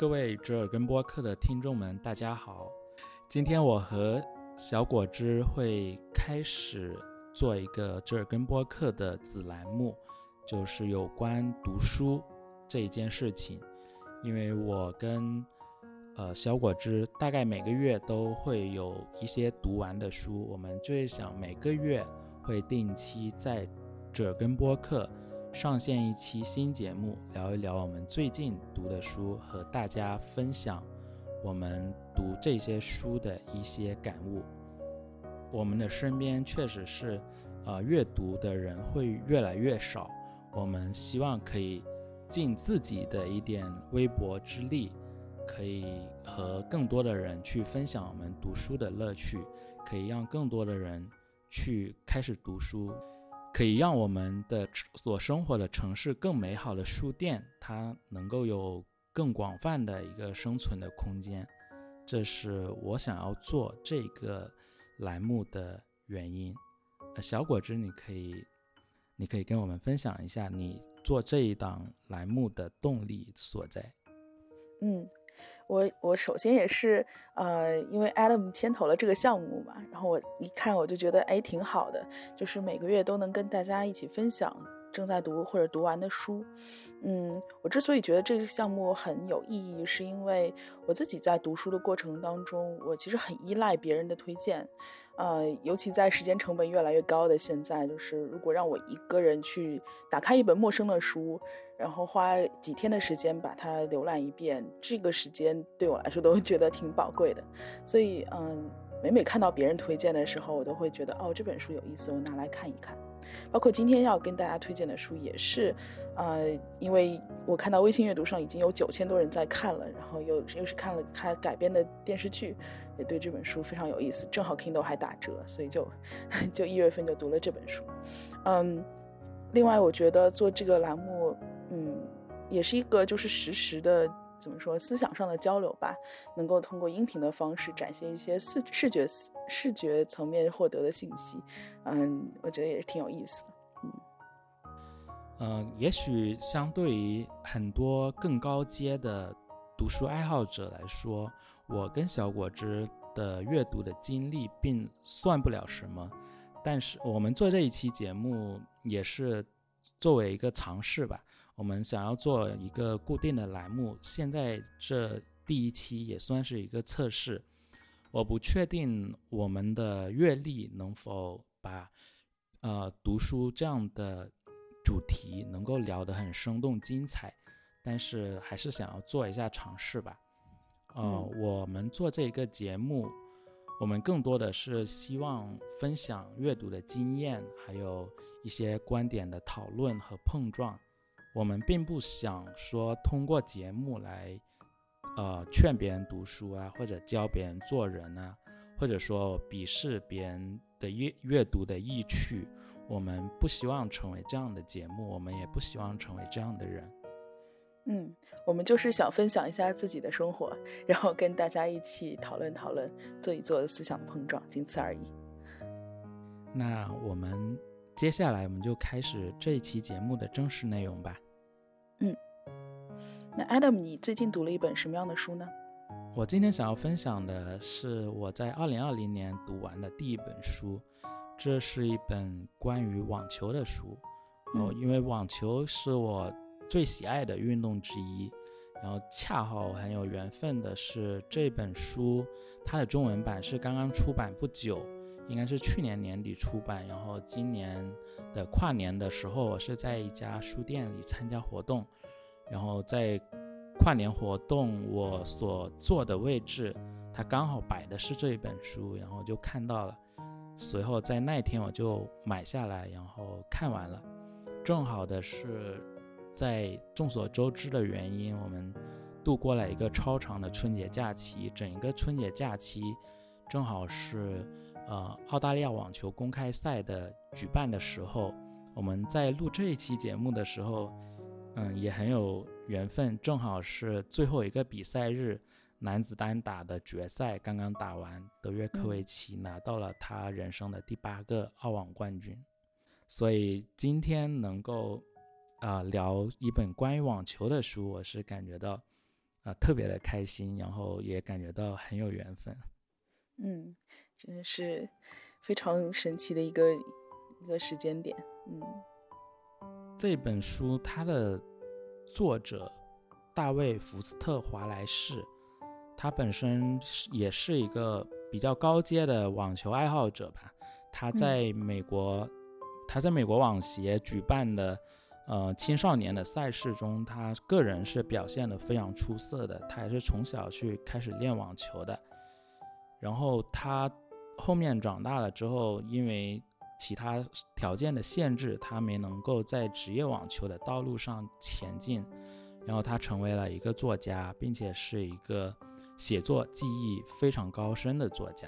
各位折耳根播客的听众们，大家好。今天我和小果汁会开始做一个折耳根播客的子栏目，就是有关读书这一件事情。因为我跟呃小果汁大概每个月都会有一些读完的书，我们就会想每个月会定期在折耳根播客。上线一期新节目，聊一聊我们最近读的书，和大家分享我们读这些书的一些感悟。我们的身边确实是，呃，阅读的人会越来越少。我们希望可以尽自己的一点微薄之力，可以和更多的人去分享我们读书的乐趣，可以让更多的人去开始读书。可以让我们的所生活的城市更美好的书店，它能够有更广泛的一个生存的空间，这是我想要做这个栏目的原因。呃小果汁，你可以，你可以跟我们分享一下你做这一档栏目的动力所在。嗯。我我首先也是，呃，因为 Adam 牵头了这个项目嘛，然后我一看我就觉得，哎，挺好的，就是每个月都能跟大家一起分享。正在读或者读完的书，嗯，我之所以觉得这个项目很有意义，是因为我自己在读书的过程当中，我其实很依赖别人的推荐，呃，尤其在时间成本越来越高的现在，就是如果让我一个人去打开一本陌生的书，然后花几天的时间把它浏览一遍，这个时间对我来说都觉得挺宝贵的，所以，嗯，每每看到别人推荐的时候，我都会觉得，哦，这本书有意思，我拿来看一看。包括今天要跟大家推荐的书也是，呃，因为我看到微信阅读上已经有九千多人在看了，然后又又是看了看改编的电视剧，也对这本书非常有意思，正好 Kindle 还打折，所以就 就一月份就读了这本书。嗯，另外我觉得做这个栏目，嗯，也是一个就是实时的。怎么说？思想上的交流吧，能够通过音频的方式展现一些视视觉视觉层面获得的信息，嗯，我觉得也是挺有意思的。嗯，嗯，也许相对于很多更高阶的读书爱好者来说，我跟小果汁的阅读的经历并算不了什么，但是我们做这一期节目也是作为一个尝试吧。我们想要做一个固定的栏目，现在这第一期也算是一个测试。我不确定我们的阅历能否把呃读书这样的主题能够聊得很生动精彩，但是还是想要做一下尝试吧。呃，我们做这个节目，我们更多的是希望分享阅读的经验，还有一些观点的讨论和碰撞。我们并不想说通过节目来，呃，劝别人读书啊，或者教别人做人啊，或者说鄙视别人的阅阅读的意趣。我们不希望成为这样的节目，我们也不希望成为这样的人。嗯，我们就是想分享一下自己的生活，然后跟大家一起讨论讨论，做一做思想的碰撞，仅此而已。那我们。接下来我们就开始这一期节目的正式内容吧。嗯，那 Adam，你最近读了一本什么样的书呢？我今天想要分享的是我在二零二零年读完的第一本书，这是一本关于网球的书。哦，因为网球是我最喜爱的运动之一，然后恰好很有缘分的是这本书，它的中文版是刚刚出版不久。应该是去年年底出版，然后今年的跨年的时候，我是在一家书店里参加活动，然后在跨年活动我所坐的位置，它刚好摆的是这一本书，然后就看到了，随后在那天我就买下来，然后看完了。正好的是，在众所周知的原因，我们度过了一个超长的春节假期，整个春节假期正好是。呃，澳大利亚网球公开赛的举办的时候，我们在录这一期节目的时候，嗯，也很有缘分，正好是最后一个比赛日，男子单打的决赛刚刚打完，德约科维奇拿到了他人生的第八个澳网冠军，所以今天能够啊聊一本关于网球的书，我是感觉到啊特别的开心，然后也感觉到很有缘分。嗯，真的是非常神奇的一个一个时间点。嗯，这本书它的作者大卫·福斯特·华莱士，他本身也是一个比较高阶的网球爱好者吧。他在美国，他在美国网协举办的呃青少年的赛事中，他个人是表现的非常出色的。他也是从小去开始练网球的。然后他后面长大了之后，因为其他条件的限制，他没能够在职业网球的道路上前进。然后他成为了一个作家，并且是一个写作技艺非常高深的作家。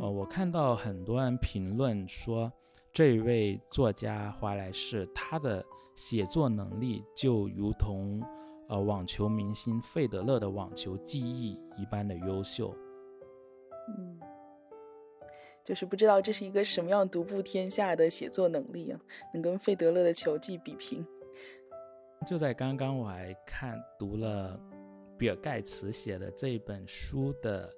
呃，我看到很多人评论说，这一位作家华莱士，他的写作能力就如同呃网球明星费德勒的网球技艺一般的优秀。嗯，就是不知道这是一个什么样独步天下的写作能力啊，能跟费德勒的球技比拼。就在刚刚，我还看读了比尔盖茨写的这一本书的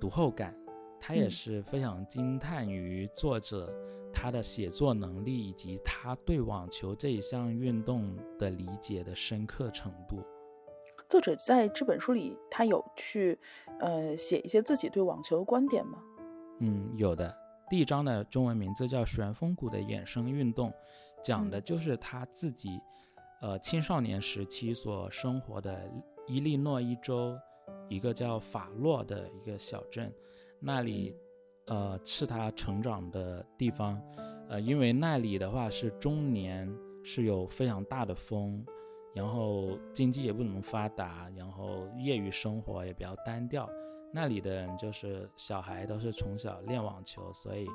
读后感，他也是非常惊叹于作者他的写作能力以及他对网球这一项运动的理解的深刻程度。作者在这本书里，他有去，呃，写一些自己对网球的观点吗？嗯，有的。第一章的中文名字叫《旋风谷的衍生运动》，讲的就是他自己，呃，青少年时期所生活的伊利诺伊州一个叫法洛的一个小镇，那里，呃，是他成长的地方，呃，因为那里的话是中年是有非常大的风。然后经济也不怎么发达，然后业余生活也比较单调。那里的人就是小孩都是从小练网球，所以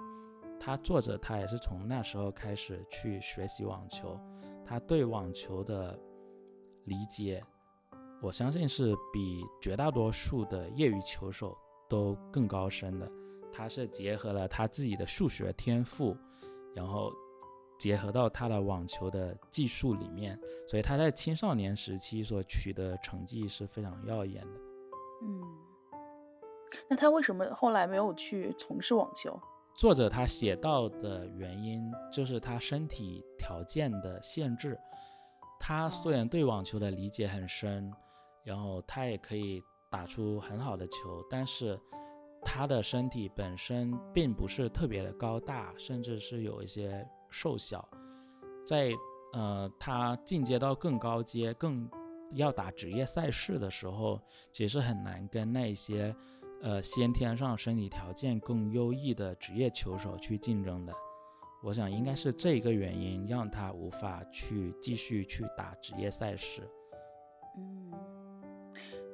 他作者他也是从那时候开始去学习网球。他对网球的理解，我相信是比绝大多数的业余球手都更高深的。他是结合了他自己的数学天赋，然后。结合到他的网球的技术里面，所以他在青少年时期所取得成绩是非常耀眼的。嗯，那他为什么后来没有去从事网球？作者他写到的原因就是他身体条件的限制。他虽然对网球的理解很深，然后他也可以打出很好的球，但是他的身体本身并不是特别的高大，甚至是有一些。瘦小，在呃，他进阶到更高阶、更要打职业赛事的时候，其实很难跟那些呃先天上身体条件更优异的职业球手去竞争的。我想应该是这一个原因，让他无法去继续去打职业赛事。嗯。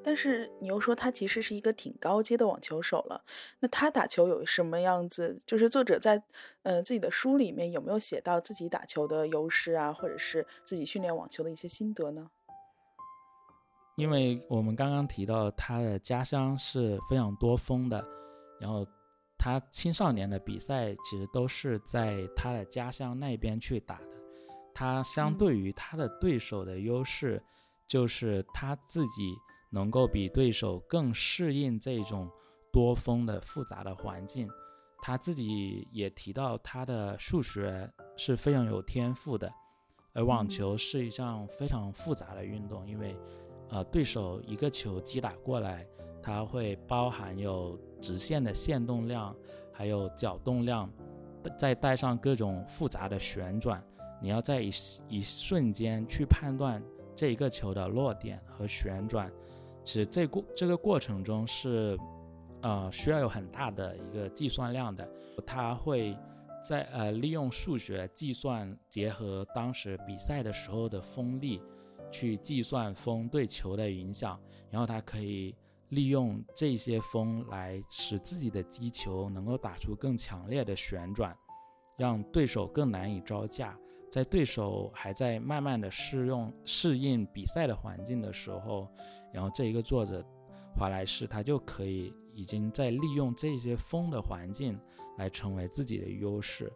但是你又说他其实是一个挺高阶的网球手了，那他打球有什么样子？就是作者在呃自己的书里面有没有写到自己打球的优势啊，或者是自己训练网球的一些心得呢？因为我们刚刚提到他的家乡是非常多风的，然后他青少年的比赛其实都是在他的家乡那边去打的，他相对于他的对手的优势就是他自己。能够比对手更适应这种多风的复杂的环境，他自己也提到他的数学是非常有天赋的，而网球是一项非常复杂的运动，因为，呃，对手一个球击打过来，它会包含有直线的线动量，还有角动量，再带上各种复杂的旋转，你要在一一瞬间去判断这一个球的落点和旋转。其实这过这个过程中是，呃，需要有很大的一个计算量的。它会在呃利用数学计算，结合当时比赛的时候的风力，去计算风对球的影响，然后他可以利用这些风来使自己的击球能够打出更强烈的旋转，让对手更难以招架。在对手还在慢慢的适用适应比赛的环境的时候。然后这一个作者华莱士，他就可以已经在利用这些风的环境来成为自己的优势，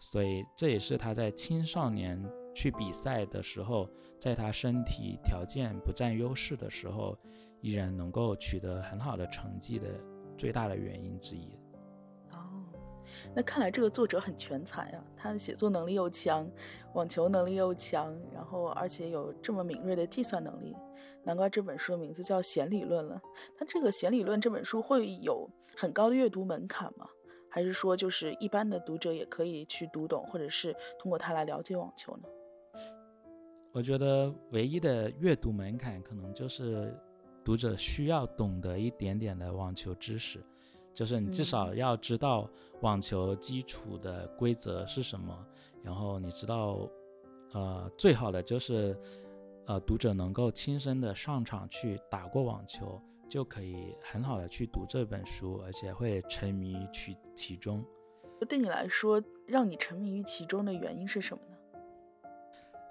所以这也是他在青少年去比赛的时候，在他身体条件不占优势的时候，依然能够取得很好的成绩的最大的原因之一。哦，那看来这个作者很全才啊，他的写作能力又强，网球能力又强，然后而且有这么敏锐的计算能力，难怪这本书的名字叫《弦理论》了。他这个《弦理论》这本书会有很高的阅读门槛吗？还是说，就是一般的读者也可以去读懂，或者是通过它来了解网球呢？我觉得唯一的阅读门槛，可能就是读者需要懂得一点点的网球知识，就是你至少要知道网球基础的规则是什么，然后你知道，呃，最好的就是，呃，读者能够亲身的上场去打过网球。就可以很好的去读这本书，而且会沉迷于其其中。对你来说，让你沉迷于其中的原因是什么呢？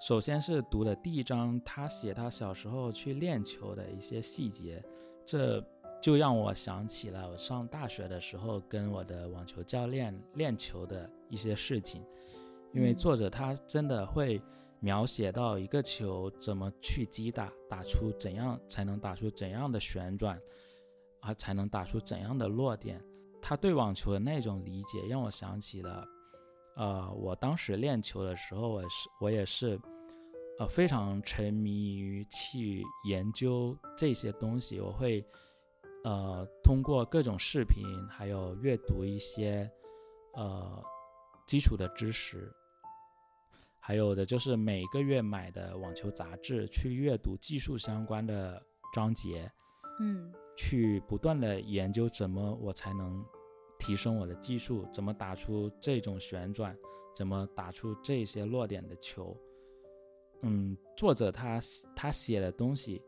首先是读的第一章，他写他小时候去练球的一些细节，这就让我想起了我上大学的时候跟我的网球教练练球的一些事情。因为作者他真的会。描写到一个球怎么去击打，打出怎样才能打出怎样的旋转，啊，才能打出怎样的落点。他对网球的那种理解，让我想起了，呃，我当时练球的时候，我是我也是，呃，非常沉迷于去研究这些东西。我会，呃，通过各种视频，还有阅读一些，呃，基础的知识。还有的就是每个月买的网球杂志，去阅读技术相关的章节，嗯，去不断的研究怎么我才能提升我的技术，怎么打出这种旋转，怎么打出这些落点的球。嗯，作者他他写的东西，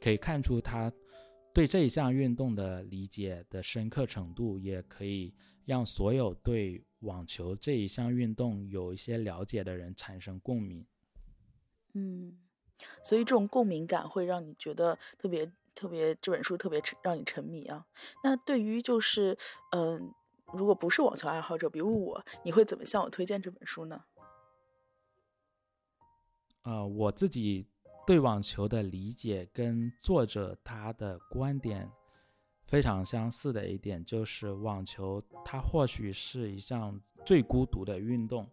可以看出他对这一项运动的理解的深刻程度，也可以让所有对。网球这一项运动，有一些了解的人产生共鸣。嗯，所以这种共鸣感会让你觉得特别特别，这本书特别让你沉迷啊。那对于就是，嗯，如果不是网球爱好者，比如我，你会怎么向我推荐这本书呢？呃，我自己对网球的理解跟作者他的观点。非常相似的一点就是，网球它或许是一项最孤独的运动。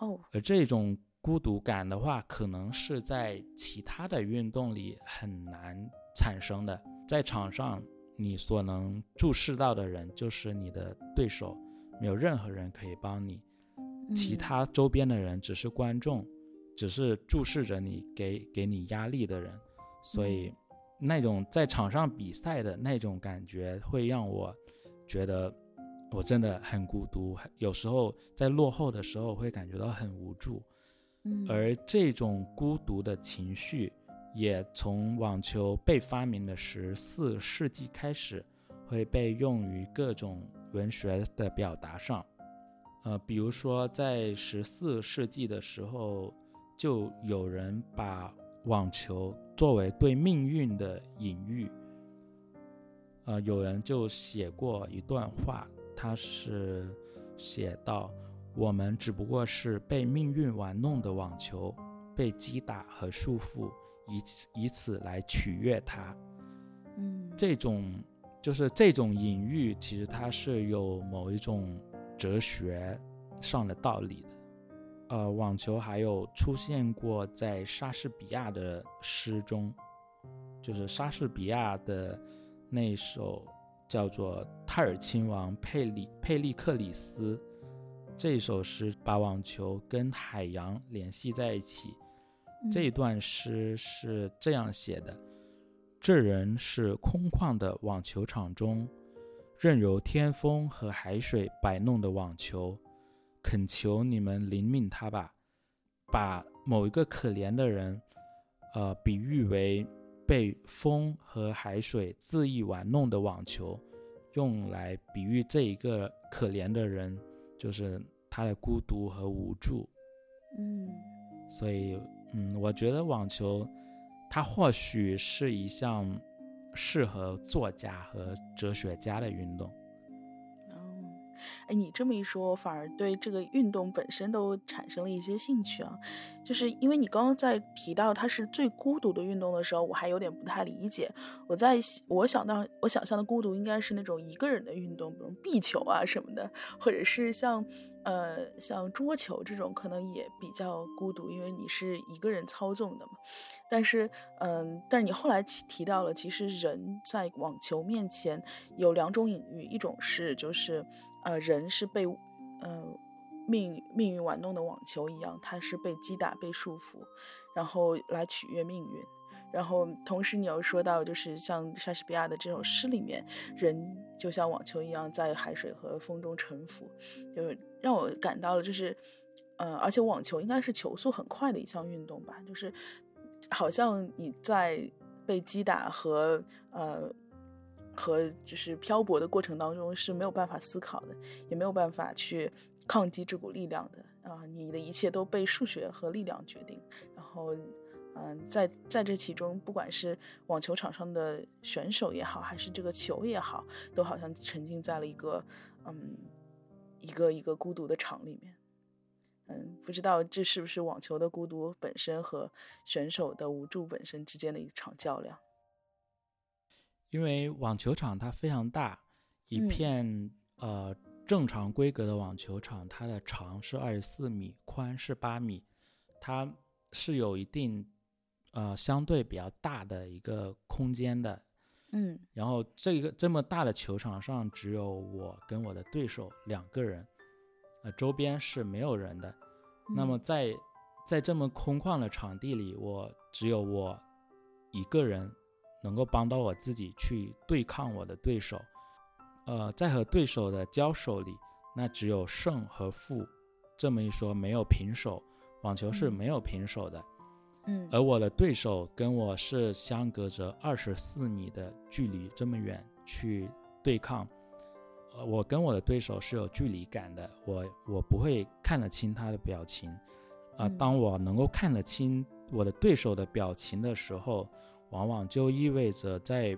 哦，而这种孤独感的话，可能是在其他的运动里很难产生的。在场上，你所能注视到的人就是你的对手，没有任何人可以帮你，其他周边的人只是观众，只是注视着你，给给你压力的人，所以。那种在场上比赛的那种感觉，会让我觉得我真的很孤独。有时候在落后的时候，会感觉到很无助。嗯，而这种孤独的情绪，也从网球被发明的十四世纪开始，会被用于各种文学的表达上。呃，比如说在十四世纪的时候，就有人把。网球作为对命运的隐喻，呃，有人就写过一段话，他是写到：我们只不过是被命运玩弄的网球，被击打和束缚，以此以此来取悦它。嗯，这种就是这种隐喻，其实它是有某一种哲学上的道理的。呃，网球还有出现过在莎士比亚的诗中，就是莎士比亚的那首叫做《泰尔亲王佩里佩利克里斯》这首诗，把网球跟海洋联系在一起。这段诗是这样写的：这人是空旷的网球场中，任由天风和海水摆弄的网球。恳求你们怜悯他吧，把某一个可怜的人，呃，比喻为被风和海水恣意玩弄的网球，用来比喻这一个可怜的人，就是他的孤独和无助。嗯，所以，嗯，我觉得网球，它或许是一项适合作家和哲学家的运动。哎，你这么一说，我反而对这个运动本身都产生了一些兴趣啊。就是因为你刚刚在提到它是最孤独的运动的时候，我还有点不太理解。我在我想到我想象的孤独应该是那种一个人的运动，比如壁球啊什么的，或者是像呃像桌球这种，可能也比较孤独，因为你是一个人操纵的嘛。但是嗯，但是你后来提提到了，其实人在网球面前有两种隐喻，一种是就是呃人是被嗯。命命运玩弄的网球一样，它是被击打、被束缚，然后来取悦命运。然后同时，你又说到，就是像莎士比亚的这首诗里面，人就像网球一样，在海水和风中沉浮，就让我感到了，就是，呃，而且网球应该是球速很快的一项运动吧，就是好像你在被击打和呃和就是漂泊的过程当中是没有办法思考的，也没有办法去。抗击这股力量的啊，你的一切都被数学和力量决定。然后，嗯，在在这其中，不管是网球场上的选手也好，还是这个球也好，都好像沉浸在了一个嗯一个一个孤独的场里面。嗯，不知道这是不是网球的孤独本身和选手的无助本身之间的一场较量？因为网球场它非常大，一片呃。正常规格的网球场，它的长是二十四米，宽是八米，它是有一定，呃，相对比较大的一个空间的，嗯，然后这个这么大的球场上只有我跟我的对手两个人，呃，周边是没有人的，那么在在这么空旷的场地里，我只有我一个人能够帮到我自己去对抗我的对手。呃，在和对手的交手里，那只有胜和负，这么一说没有平手，网球是没有平手的，嗯，而我的对手跟我是相隔着二十四米的距离，这么远去对抗，呃，我跟我的对手是有距离感的，我我不会看得清他的表情，啊，当我能够看得清我的对手的表情的时候，往往就意味着在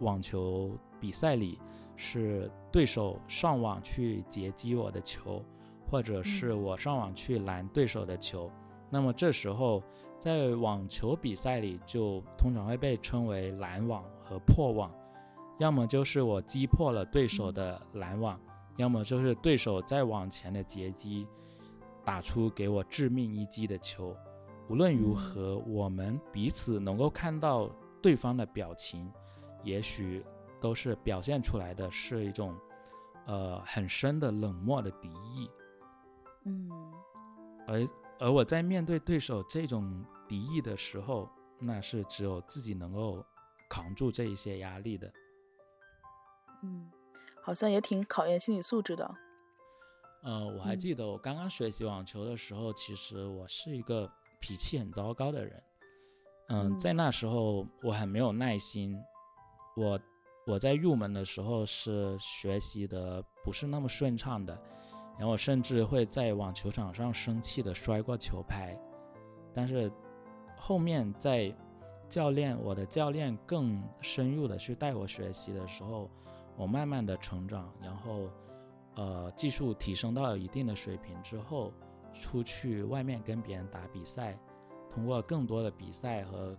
网球比赛里。是对手上网去截击我的球，或者是我上网去拦对手的球。那么这时候，在网球比赛里，就通常会被称为拦网和破网。要么就是我击破了对手的拦网，要么就是对手在网前的截击，打出给我致命一击的球。无论如何，我们彼此能够看到对方的表情，也许。都是表现出来的是一种，呃，很深的冷漠的敌意，嗯，而而我在面对对手这种敌意的时候，那是只有自己能够扛住这一些压力的，嗯，好像也挺考验心理素质的。呃，我还记得我刚刚学习网球的时候，其实我是一个脾气很糟糕的人，嗯，在那时候我很没有耐心，我。我在入门的时候是学习的不是那么顺畅的，然后甚至会在网球场上生气的摔过球拍，但是后面在教练我的教练更深入的去带我学习的时候，我慢慢的成长，然后呃技术提升到一定的水平之后，出去外面跟别人打比赛，通过更多的比赛和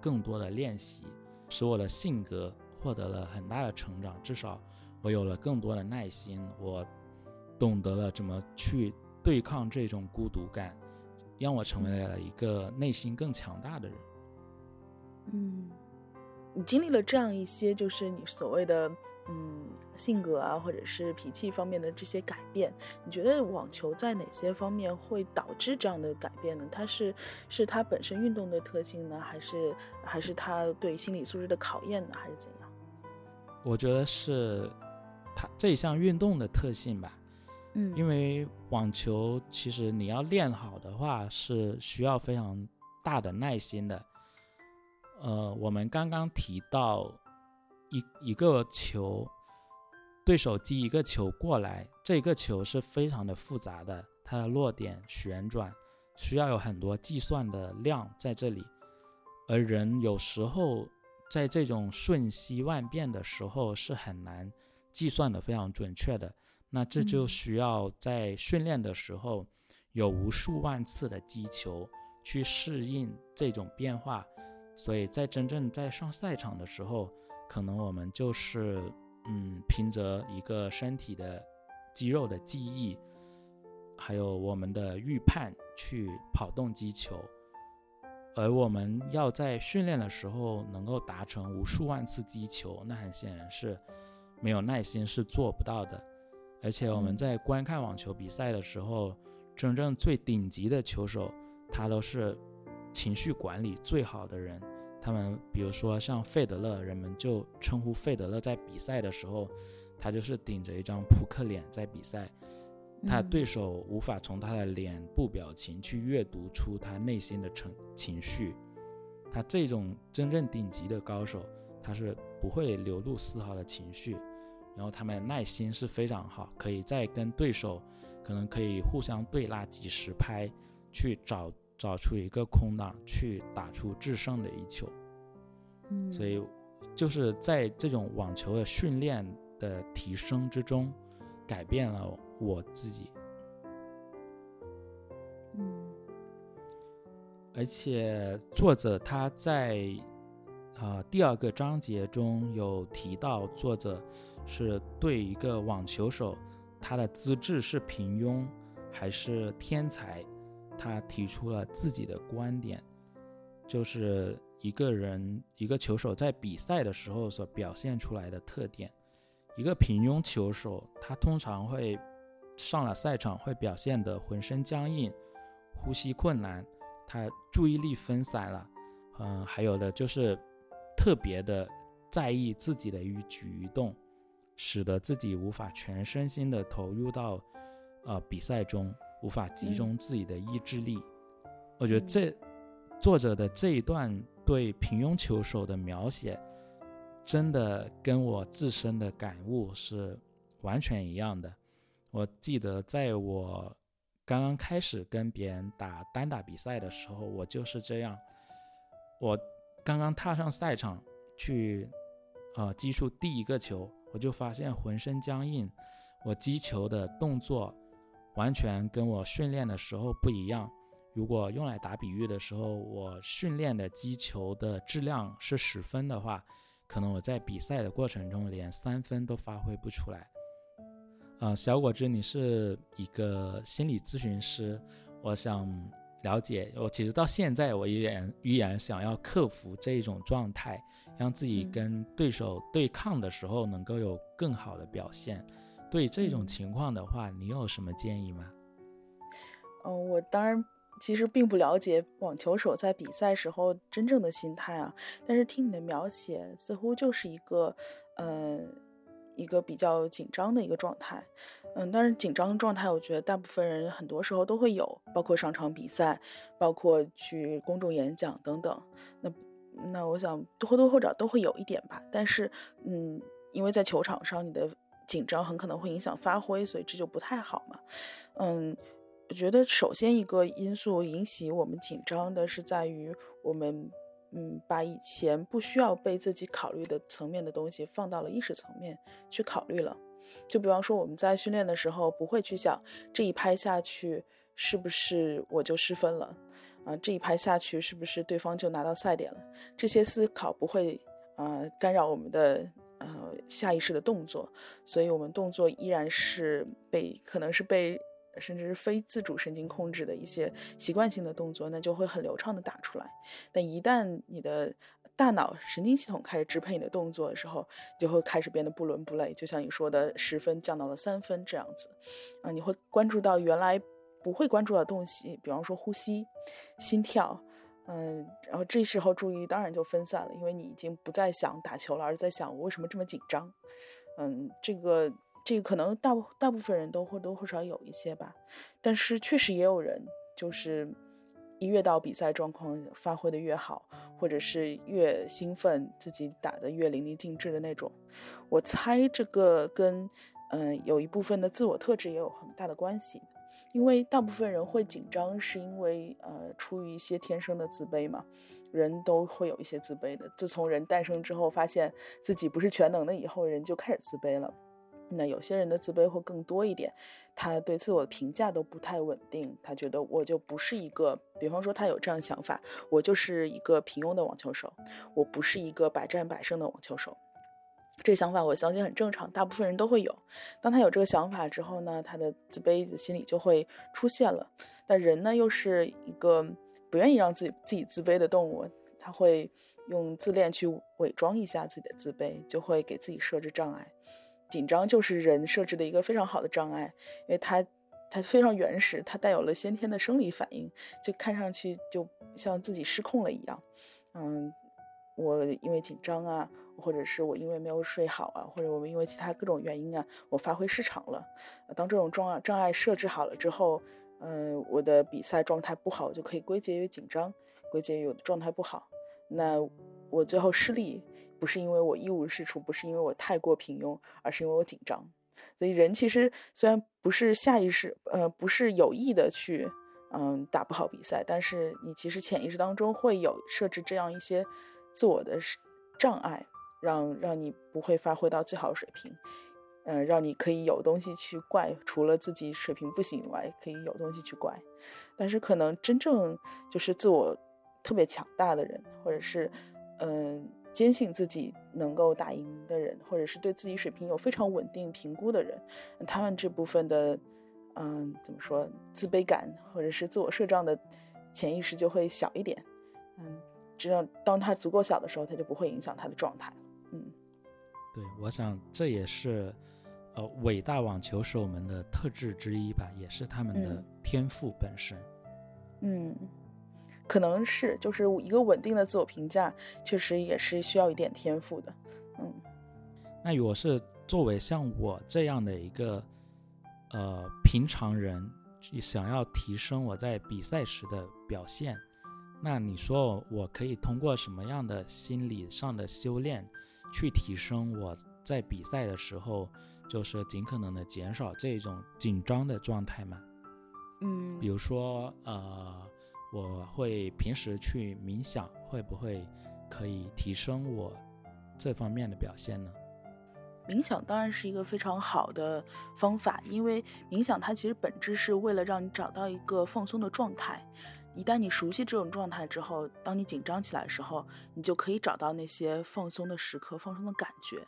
更多的练习，使我的性格。获得了很大的成长，至少我有了更多的耐心，我懂得了怎么去对抗这种孤独感，让我成为了一个内心更强大的人。嗯，你经历了这样一些，就是你所谓的嗯性格啊，或者是脾气方面的这些改变，你觉得网球在哪些方面会导致这样的改变呢？它是是它本身运动的特性呢，还是还是它对心理素质的考验呢，还是怎样？我觉得是它这一项运动的特性吧，嗯，因为网球其实你要练好的话是需要非常大的耐心的。呃，我们刚刚提到一一个球，对手击一个球过来，这个球是非常的复杂的，它的落点、旋转需要有很多计算的量在这里，而人有时候。在这种瞬息万变的时候，是很难计算的非常准确的。那这就需要在训练的时候有无数万次的击球去适应这种变化，所以在真正在上赛场的时候，可能我们就是嗯凭着一个身体的肌肉的记忆，还有我们的预判去跑动击球。而我们要在训练的时候能够达成无数万次击球，那很显然是没有耐心是做不到的。而且我们在观看网球比赛的时候，真正最顶级的球手，他都是情绪管理最好的人。他们比如说像费德勒，人们就称呼费德勒在比赛的时候，他就是顶着一张扑克脸在比赛。他对手无法从他的脸部表情去阅读出他内心的情情绪，他这种真正顶级的高手，他是不会流露丝毫的情绪，然后他们耐心是非常好，可以在跟对手可能可以互相对拉几十拍，去找找出一个空档去打出制胜的一球。嗯，所以就是在这种网球的训练的提升之中，改变了。我自己，嗯，而且作者他在啊第二个章节中有提到，作者是对一个网球手他的资质是平庸还是天才，他提出了自己的观点，就是一个人一个球手在比赛的时候所表现出来的特点，一个平庸球手他通常会。上了赛场会表现得浑身僵硬，呼吸困难，他注意力分散了，嗯，还有的就是特别的在意自己的一举一动，使得自己无法全身心的投入到呃比赛中，无法集中自己的意志力。我觉得这作者的这一段对平庸球手的描写，真的跟我自身的感悟是完全一样的。我记得在我刚刚开始跟别人打单打比赛的时候，我就是这样。我刚刚踏上赛场去，呃，击出第一个球，我就发现浑身僵硬。我击球的动作完全跟我训练的时候不一样。如果用来打比喻的时候，我训练的击球的质量是十分的话，可能我在比赛的过程中连三分都发挥不出来。啊，小果汁，你是一个心理咨询师，我想了解。我其实到现在，我依然依然想要克服这一种状态，让自己跟对手对抗的时候能够有更好的表现。对这种情况的话，你有什么建议吗？嗯，我当然其实并不了解网球手在比赛时候真正的心态啊，但是听你的描写，似乎就是一个，呃。一个比较紧张的一个状态，嗯，但是紧张的状态，我觉得大部分人很多时候都会有，包括上场比赛，包括去公众演讲等等。那那我想或多或少都会有一点吧。但是，嗯，因为在球场上，你的紧张很可能会影响发挥，所以这就不太好嘛。嗯，我觉得首先一个因素引起我们紧张的是在于我们。嗯，把以前不需要被自己考虑的层面的东西放到了意识层面去考虑了。就比方说，我们在训练的时候不会去想这一拍下去是不是我就失分了啊？这一拍下去是不是对方就拿到赛点了？这些思考不会啊干扰我们的呃下意识的动作，所以我们动作依然是被可能是被。甚至是非自主神经控制的一些习惯性的动作，那就会很流畅的打出来。但一旦你的大脑神经系统开始支配你的动作的时候，就会开始变得不伦不类。就像你说的，十分降到了三分这样子。啊，你会关注到原来不会关注的东西，比方说呼吸、心跳，嗯，然后这时候注意当然就分散了，因为你已经不再想打球了，而在想我为什么这么紧张。嗯，这个。这个可能大部大部分人都或多或少有一些吧，但是确实也有人，就是一越到比赛状况发挥的越好，或者是越兴奋，自己打的越淋漓尽致的那种。我猜这个跟嗯有一部分的自我特质也有很大的关系，因为大部分人会紧张，是因为呃出于一些天生的自卑嘛，人都会有一些自卑的。自从人诞生之后，发现自己不是全能的以后，人就开始自卑了。那有些人的自卑会更多一点，他对自我的评价都不太稳定，他觉得我就不是一个，比方说他有这样想法，我就是一个平庸的网球手，我不是一个百战百胜的网球手。这想法我相信很正常，大部分人都会有。当他有这个想法之后呢，他的自卑的心理就会出现了。但人呢，又是一个不愿意让自己自己自卑的动物，他会用自恋去伪装一下自己的自卑，就会给自己设置障碍。紧张就是人设置的一个非常好的障碍，因为它它非常原始，它带有了先天的生理反应，就看上去就像自己失控了一样。嗯，我因为紧张啊。或者是我因为没有睡好啊，或者我们因为其他各种原因啊，我发挥失常了。当这种障障碍设置好了之后，嗯，我的比赛状态不好，就可以归结于紧张，归结于我的状态不好。那我最后失利，不是因为我一无是处，不是因为我太过平庸，而是因为我紧张。所以人其实虽然不是下意识，呃，不是有意的去，嗯，打不好比赛，但是你其实潜意识当中会有设置这样一些自我的障碍。让让你不会发挥到最好水平，嗯，让你可以有东西去怪，除了自己水平不行以外，可以有东西去怪。但是可能真正就是自我特别强大的人，或者是嗯坚信自己能够打赢的人，或者是对自己水平有非常稳定评估的人，他们这部分的嗯怎么说自卑感或者是自我设障的潜意识就会小一点，嗯，这样当他足够小的时候，他就不会影响他的状态。嗯，对，我想这也是，呃，伟大网球手们的特质之一吧，也是他们的天赋本身。嗯，可能是，就是一个稳定的自我评价，确实也是需要一点天赋的。嗯，那如果是作为像我这样的一个，呃，平常人，想要提升我在比赛时的表现，那你说我可以通过什么样的心理上的修炼？去提升我在比赛的时候，就是尽可能的减少这种紧张的状态吗。嗯，比如说，呃，我会平时去冥想，会不会可以提升我这方面的表现呢？冥想当然是一个非常好的方法，因为冥想它其实本质是为了让你找到一个放松的状态。一旦你熟悉这种状态之后，当你紧张起来的时候，你就可以找到那些放松的时刻、放松的感觉。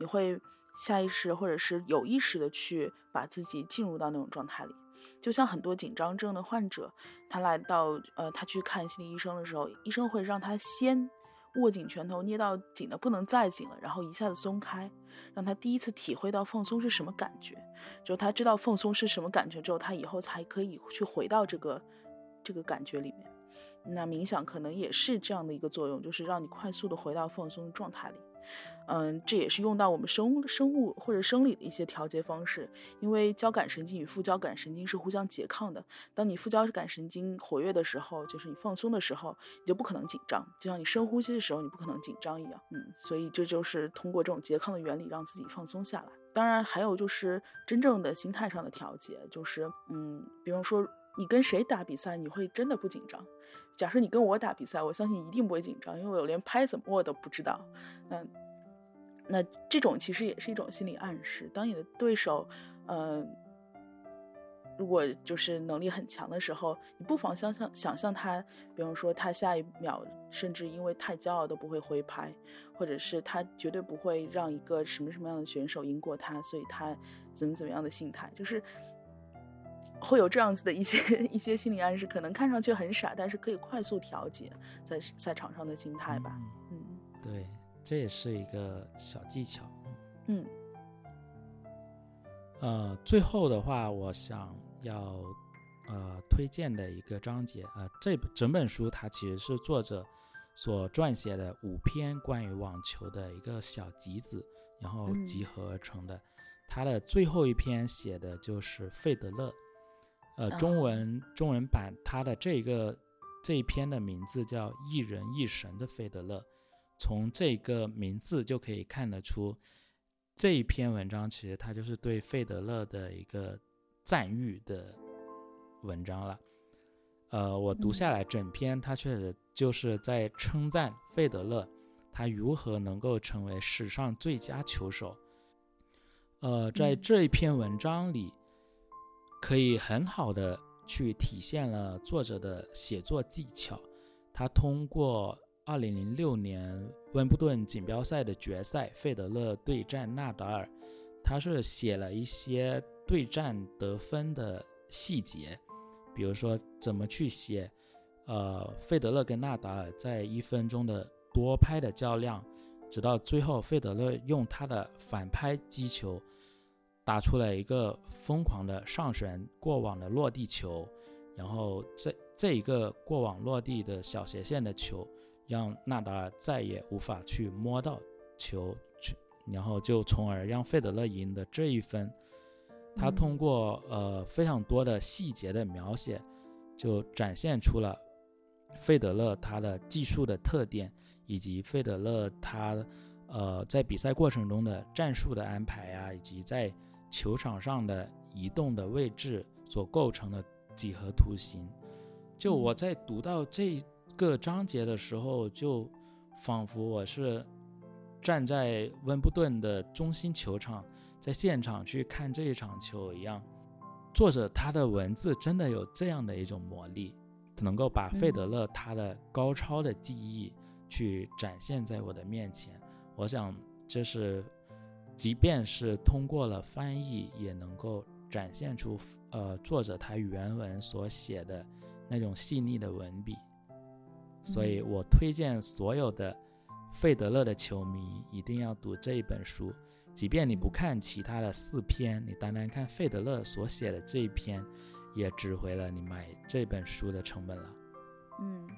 你会下意识或者是有意识的去把自己进入到那种状态里。就像很多紧张症的患者，他来到呃，他去看心理医生的时候，医生会让他先握紧拳头，捏到紧的不能再紧了，然后一下子松开，让他第一次体会到放松是什么感觉。就他知道放松是什么感觉之后，他以后才可以去回到这个。这个感觉里面，那冥想可能也是这样的一个作用，就是让你快速的回到放松的状态里。嗯，这也是用到我们生物生物或者生理的一些调节方式，因为交感神经与副交感神经是互相拮抗的。当你副交感神经活跃的时候，就是你放松的时候，你就不可能紧张，就像你深呼吸的时候，你不可能紧张一样。嗯，所以这就是通过这种拮抗的原理，让自己放松下来。当然，还有就是真正的心态上的调节，就是嗯，比方说。你跟谁打比赛，你会真的不紧张？假设你跟我打比赛，我相信一定不会紧张，因为我连拍怎么握都不知道。那那这种其实也是一种心理暗示。当你的对手，嗯，如果就是能力很强的时候，你不妨想象想象他，比方说他下一秒甚至因为太骄傲都不会挥拍，或者是他绝对不会让一个什么什么样的选手赢过他，所以他怎么怎么样的心态，就是。会有这样子的一些 一些心理暗示，可能看上去很傻，但是可以快速调节在赛场上的心态吧。嗯，对，这也是一个小技巧。嗯，呃，最后的话，我想要呃推荐的一个章节，呃，这整本书它其实是作者所撰写的五篇关于网球的一个小集子，然后集合而成的。它的最后一篇写的就是费德勒。呃，中文中文版它的这个这一篇的名字叫《一人一神的费德勒》，从这个名字就可以看得出，这一篇文章其实它就是对费德勒的一个赞誉的文章了。呃，我读下来整篇，它确实就是在称赞费德勒，他如何能够成为史上最佳球手。呃，在这一篇文章里，可以很好的去体现了作者的写作技巧。他通过2006年温布顿锦标赛的决赛，费德勒对战纳达尔，他是写了一些对战得分的细节，比如说怎么去写，呃，费德勒跟纳达尔在一分钟的多拍的较量。直到最后，费德勒用他的反拍击球打出了一个疯狂的上旋过网的落地球，然后这这一个过网落地的小斜线的球，让纳达尔再也无法去摸到球去，然后就从而让费德勒赢得这一分。他通过呃非常多的细节的描写，就展现出了费德勒他的技术的特点。以及费德勒他，呃，在比赛过程中的战术的安排啊，以及在球场上的移动的位置所构成的几何图形，就我在读到这个章节的时候，就仿佛我是站在温布顿的中心球场，在现场去看这一场球一样。作者他的文字真的有这样的一种魔力，能够把费德勒他的高超的技艺。去展现在我的面前，我想这是，即便是通过了翻译，也能够展现出呃作者他原文所写的那种细腻的文笔，所以我推荐所有的费德勒的球迷一定要读这一本书，即便你不看其他的四篇，你单单看费德勒所写的这一篇，也值回了你买这本书的成本了。嗯。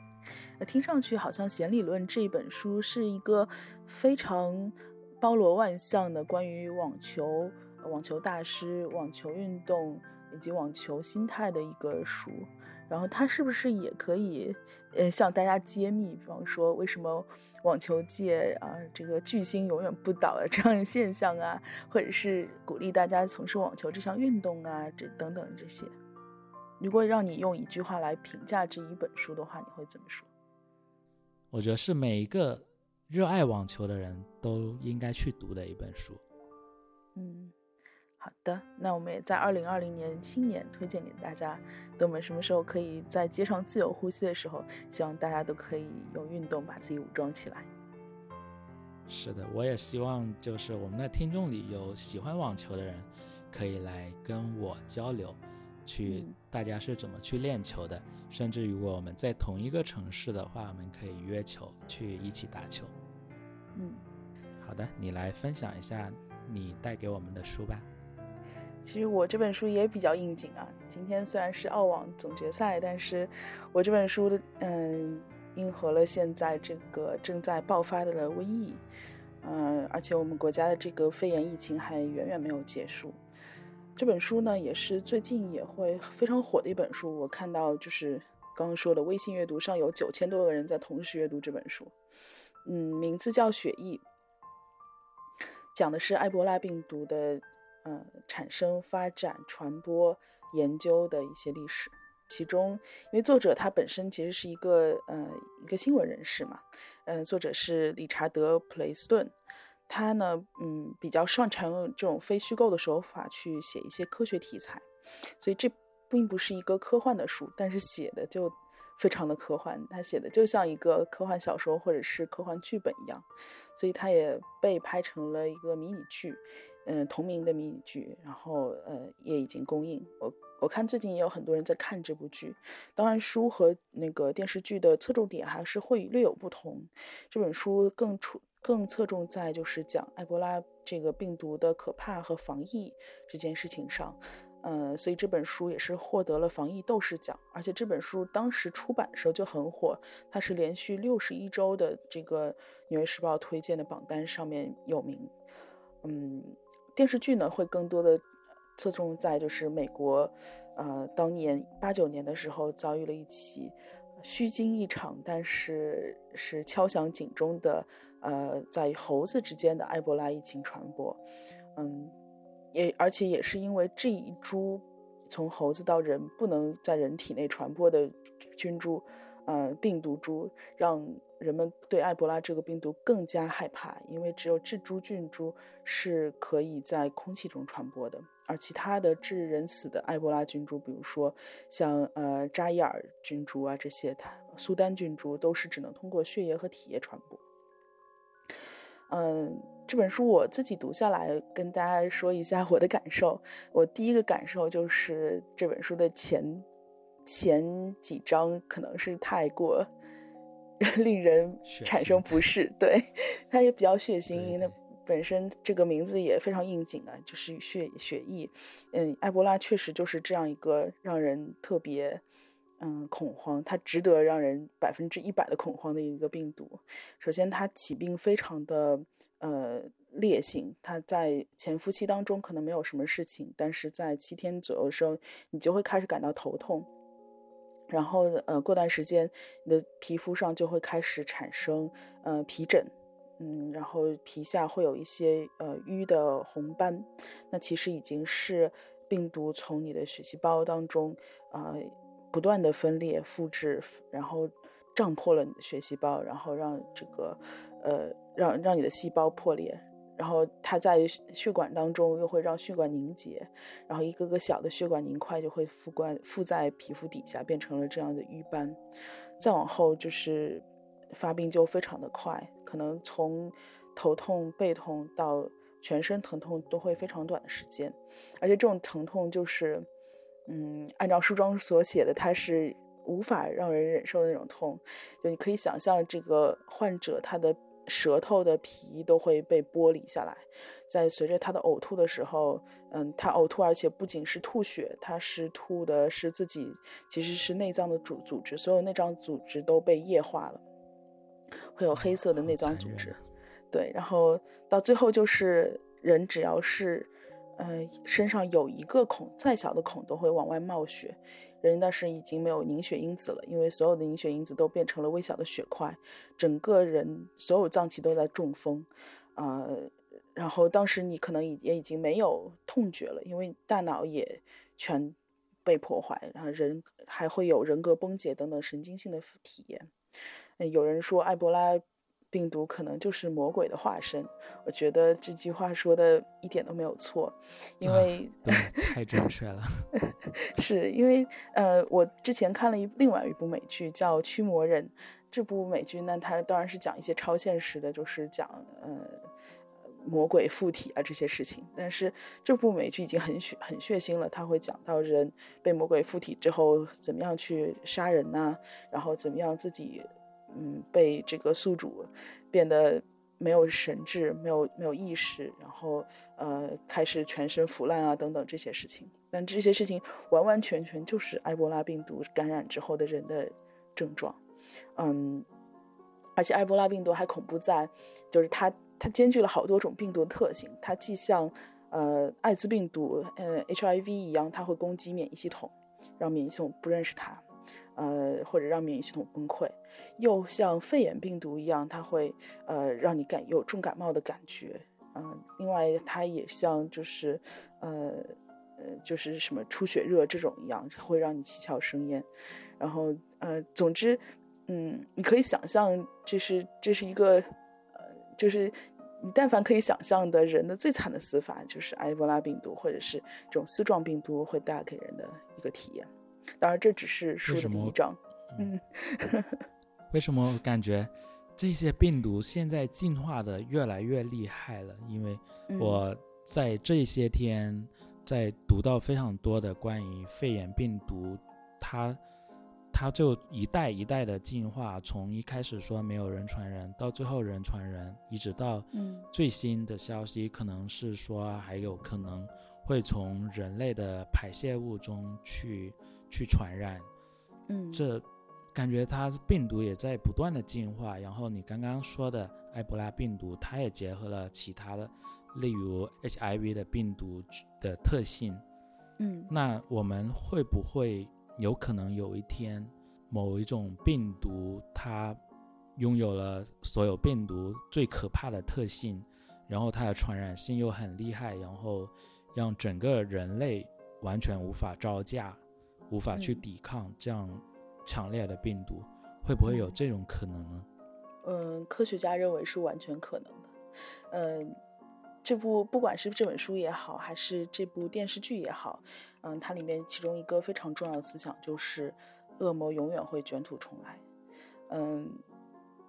呃，听上去好像《弦理论》这本书是一个非常包罗万象的关于网球、网球大师、网球运动以及网球心态的一个书。然后它是不是也可以，呃，向大家揭秘，比方说为什么网球界啊这个巨星永远不倒的这样的现象啊，或者是鼓励大家从事网球这项运动啊，这等等这些。如果让你用一句话来评价这一本书的话，你会怎么说？我觉得是每一个热爱网球的人都应该去读的一本书。嗯，好的，那我们也在二零二零年新年推荐给大家。等我们什么时候可以在街上自由呼吸的时候，希望大家都可以用运动把自己武装起来。是的，我也希望就是我们的听众里有喜欢网球的人，可以来跟我交流。去，大家是怎么去练球的？甚至如果我们在同一个城市的话，我们可以约球去一起打球。嗯，好的，你来分享一下你带给我们的书吧。其实我这本书也比较应景啊。今天虽然是澳网总决赛，但是我这本书的嗯，应和了现在这个正在爆发的瘟疫，嗯，而且我们国家的这个肺炎疫情还远远没有结束。这本书呢，也是最近也会非常火的一本书。我看到就是刚刚说的微信阅读上有九千多个人在同时阅读这本书。嗯，名字叫《血疫》，讲的是埃博拉病毒的呃产生、发展、传播、研究的一些历史。其中，因为作者他本身其实是一个呃一个新闻人士嘛，嗯，作者是理查德·普雷斯顿。他呢，嗯，比较擅长用这种非虚构的手法去写一些科学题材，所以这并不是一个科幻的书，但是写的就非常的科幻，他写的就像一个科幻小说或者是科幻剧本一样，所以他也被拍成了一个迷你剧，嗯，同名的迷你剧，然后呃也已经公映。我我看最近也有很多人在看这部剧，当然书和那个电视剧的侧重点还是会略有不同，这本书更出。更侧重在就是讲埃博拉这个病毒的可怕和防疫这件事情上，呃，所以这本书也是获得了防疫斗士奖，而且这本书当时出版的时候就很火，它是连续六十一周的这个《纽约时报》推荐的榜单上面有名。嗯，电视剧呢会更多的侧重在就是美国，呃，当年八九年的时候遭遇了一起虚惊一场，但是是敲响警钟的。呃，在猴子之间的埃博拉疫情传播，嗯，也而且也是因为这一株从猴子到人不能在人体内传播的菌株，呃病毒株，让人们对埃博拉这个病毒更加害怕，因为只有这株菌株是可以在空气中传播的，而其他的致人死的埃博拉菌株，比如说像呃扎伊尔菌株啊这些，它苏丹菌株都是只能通过血液和体液传播。嗯，这本书我自己读下来，跟大家说一下我的感受。我第一个感受就是这本书的前前几章可能是太过。令人产生不适，对，它也比较血腥。因为本身这个名字也非常应景啊，就是血血疫。嗯，埃博拉确实就是这样一个让人特别嗯恐慌，它值得让人百分之一百的恐慌的一个病毒。首先，它起病非常的呃烈性，它在潜伏期当中可能没有什么事情，但是在七天左右的时候，你就会开始感到头痛。然后，呃，过段时间，你的皮肤上就会开始产生，呃，皮疹，嗯，然后皮下会有一些，呃，淤的红斑，那其实已经是病毒从你的血细胞当中，呃，不断的分裂、复制，然后胀破了你的血细胞，然后让这个，呃，让让你的细胞破裂。然后它在血管当中又会让血管凝结，然后一个个小的血管凝块就会覆盖附在皮肤底下，变成了这样的瘀斑。再往后就是发病就非常的快，可能从头痛、背痛到全身疼痛都会非常短的时间。而且这种疼痛就是，嗯，按照书中所写的，它是无法让人忍受的那种痛。就你可以想象这个患者他的。舌头的皮都会被剥离下来，在随着他的呕吐的时候，嗯，他呕吐，而且不仅是吐血，他是吐的是自己其实是内脏的组组织，所有内脏组织都被液化了，会有黑色的内脏组织，对，然后到最后就是人只要是，呃，身上有一个孔，再小的孔都会往外冒血。人那时已经没有凝血因子了，因为所有的凝血因子都变成了微小的血块，整个人所有脏器都在中风，啊，然后当时你可能也已经没有痛觉了，因为大脑也全被破坏，然后人还会有人格崩解等等神经性的体验。有人说埃博拉。病毒可能就是魔鬼的化身，我觉得这句话说的一点都没有错，因为太正确了。是因为呃，我之前看了一另外一部美剧叫《驱魔人》，这部美剧呢，它当然是讲一些超现实的，就是讲呃魔鬼附体啊这些事情。但是这部美剧已经很血很血腥了，它会讲到人被魔鬼附体之后怎么样去杀人呐，然后怎么样自己。嗯，被这个宿主变得没有神智，没有没有意识，然后呃开始全身腐烂啊等等这些事情。但这些事情完完全全就是埃博拉病毒感染之后的人的症状。嗯，而且埃博拉病毒还恐怖在，就是它它兼具了好多种病毒特性。它既像呃艾滋病毒呃 HIV 一样，它会攻击免疫系统，让免疫系统不认识它。呃，或者让免疫系统崩溃，又像肺炎病毒一样，它会呃让你感有重感冒的感觉，嗯，另外它也像就是呃呃就是什么出血热这种一样，会让你七窍生烟，然后呃总之，嗯，你可以想象这是这是一个呃就是你但凡可以想象的人的最惨的死法，就是埃博拉病毒或者是这种丝状病毒会带给人的一个体验。当然，这只是书的第一章。嗯，为什么我感觉这些病毒现在进化的越来越厉害了？因为我在这些天在读到非常多的关于肺炎病毒，它它就一代一代的进化，从一开始说没有人传人，到最后人传人，一直到最新的消息可能是说还有可能会从人类的排泄物中去。去传染，嗯，这感觉它病毒也在不断的进化。然后你刚刚说的埃博拉病毒，它也结合了其他的，例如 HIV 的病毒的特性，嗯，那我们会不会有可能有一天，某一种病毒它拥有了所有病毒最可怕的特性，然后它的传染性又很厉害，然后让整个人类完全无法招架？无法去抵抗这样强烈的病毒，会不会有这种可能呢？嗯，科学家认为是完全可能的。嗯，这部不管是这本书也好，还是这部电视剧也好，嗯，它里面其中一个非常重要的思想就是，恶魔永远会卷土重来。嗯，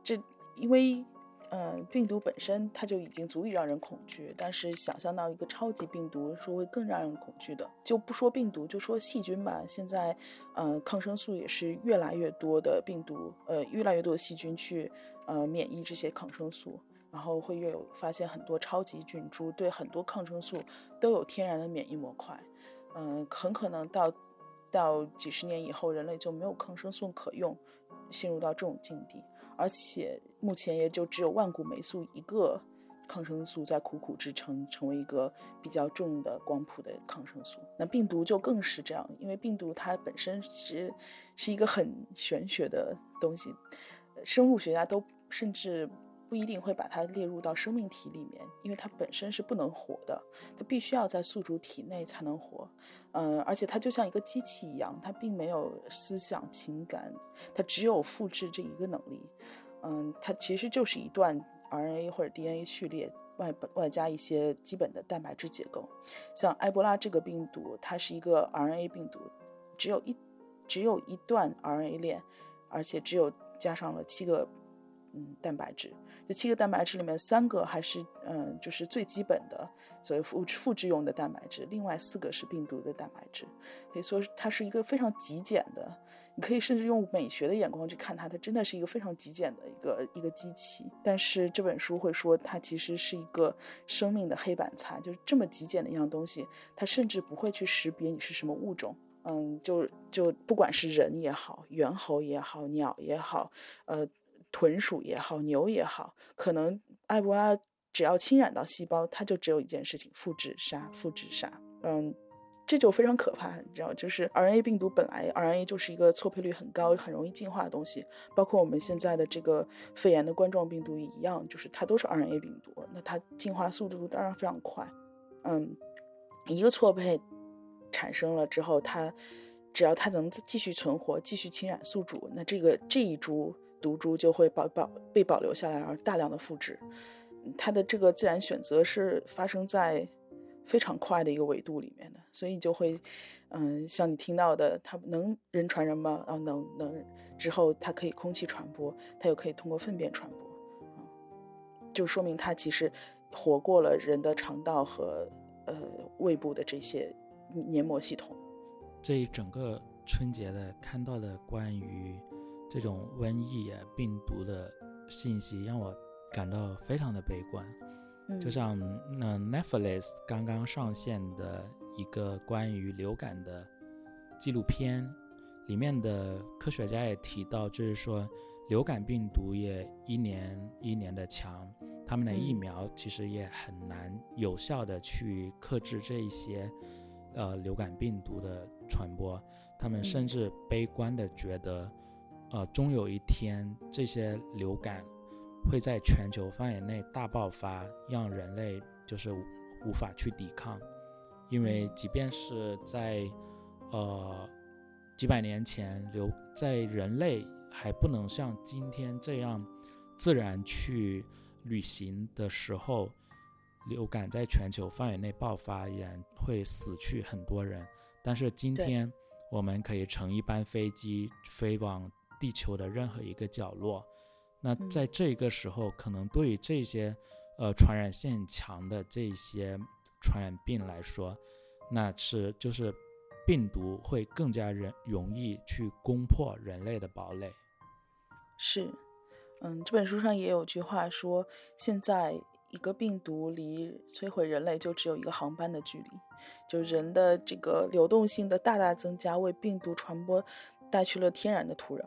这因为。嗯，病毒本身它就已经足以让人恐惧，但是想象到一个超级病毒，是会更让人恐惧的。就不说病毒，就说细菌吧。现在，呃，抗生素也是越来越多的病毒，呃，越来越多的细菌去，呃，免疫这些抗生素，然后会越有发现很多超级菌株对很多抗生素都有天然的免疫模块。嗯，很可能到到几十年以后，人类就没有抗生素可用，陷入到这种境地。而且目前也就只有万古霉素一个抗生素在苦苦支撑，成为一个比较重的光谱的抗生素。那病毒就更是这样，因为病毒它本身其实是一个很玄学的东西，生物学家都甚至。不一定会把它列入到生命体里面，因为它本身是不能活的，它必须要在宿主体内才能活。嗯，而且它就像一个机器一样，它并没有思想情感，它只有复制这一个能力。嗯，它其实就是一段 RNA 或者 DNA 序列，外外加一些基本的蛋白质结构。像埃博拉这个病毒，它是一个 RNA 病毒，只有一只有一段 RNA 链，而且只有加上了七个嗯蛋白质。这七个蛋白质里面，三个还是嗯，就是最基本的，所谓复复制用的蛋白质，另外四个是病毒的蛋白质，可以说它是一个非常极简的。你可以甚至用美学的眼光去看它，它真的是一个非常极简的一个一个机器。但是这本书会说，它其实是一个生命的黑板擦，就是这么极简的一样东西，它甚至不会去识别你是什么物种。嗯，就就不管是人也好，猿猴也好，鸟也好，呃。豚鼠也好，牛也好，可能埃博拉只要侵染到细胞，它就只有一件事情：复制杀，复制杀。嗯，这就非常可怕，你知道，就是 RNA 病毒本来 RNA 就是一个错配率很高、很容易进化的东西，包括我们现在的这个肺炎的冠状病毒一样，就是它都是 RNA 病毒，那它进化速度当然非常快。嗯，一个错配产生了之后，它只要它能继续存活、继续侵染宿主，那这个这一株。毒株就会保保被保留下来，而大量的复制。它的这个自然选择是发生在非常快的一个维度里面的，所以就会，嗯，像你听到的，它能人传人吗？啊，能能。之后它可以空气传播，它又可以通过粪便传播，啊，就说明它其实活过了人的肠道和呃胃部的这些黏膜系统。这一整个春节的看到的关于。这种瘟疫啊、病毒的信息让我感到非常的悲观，就像那 Netflix 刚刚上线的一个关于流感的纪录片，里面的科学家也提到，就是说流感病毒也一年一年的强，他们的疫苗其实也很难有效的去克制这一些呃流感病毒的传播，他们甚至悲观的觉得。呃，终有一天，这些流感会在全球范围内大爆发，让人类就是无法去抵抗。因为即便是在呃几百年前，流在人类还不能像今天这样自然去旅行的时候，流感在全球范围内爆发，依然会死去很多人。但是今天，我们可以乘一班飞机飞往。地球的任何一个角落，那在这个时候，可能对于这些呃传染性很强的这些传染病来说，那是就是病毒会更加人容易去攻破人类的堡垒。是，嗯，这本书上也有句话说，现在一个病毒离摧毁人类就只有一个航班的距离，就人的这个流动性的大大增加，为病毒传播带去了天然的土壤。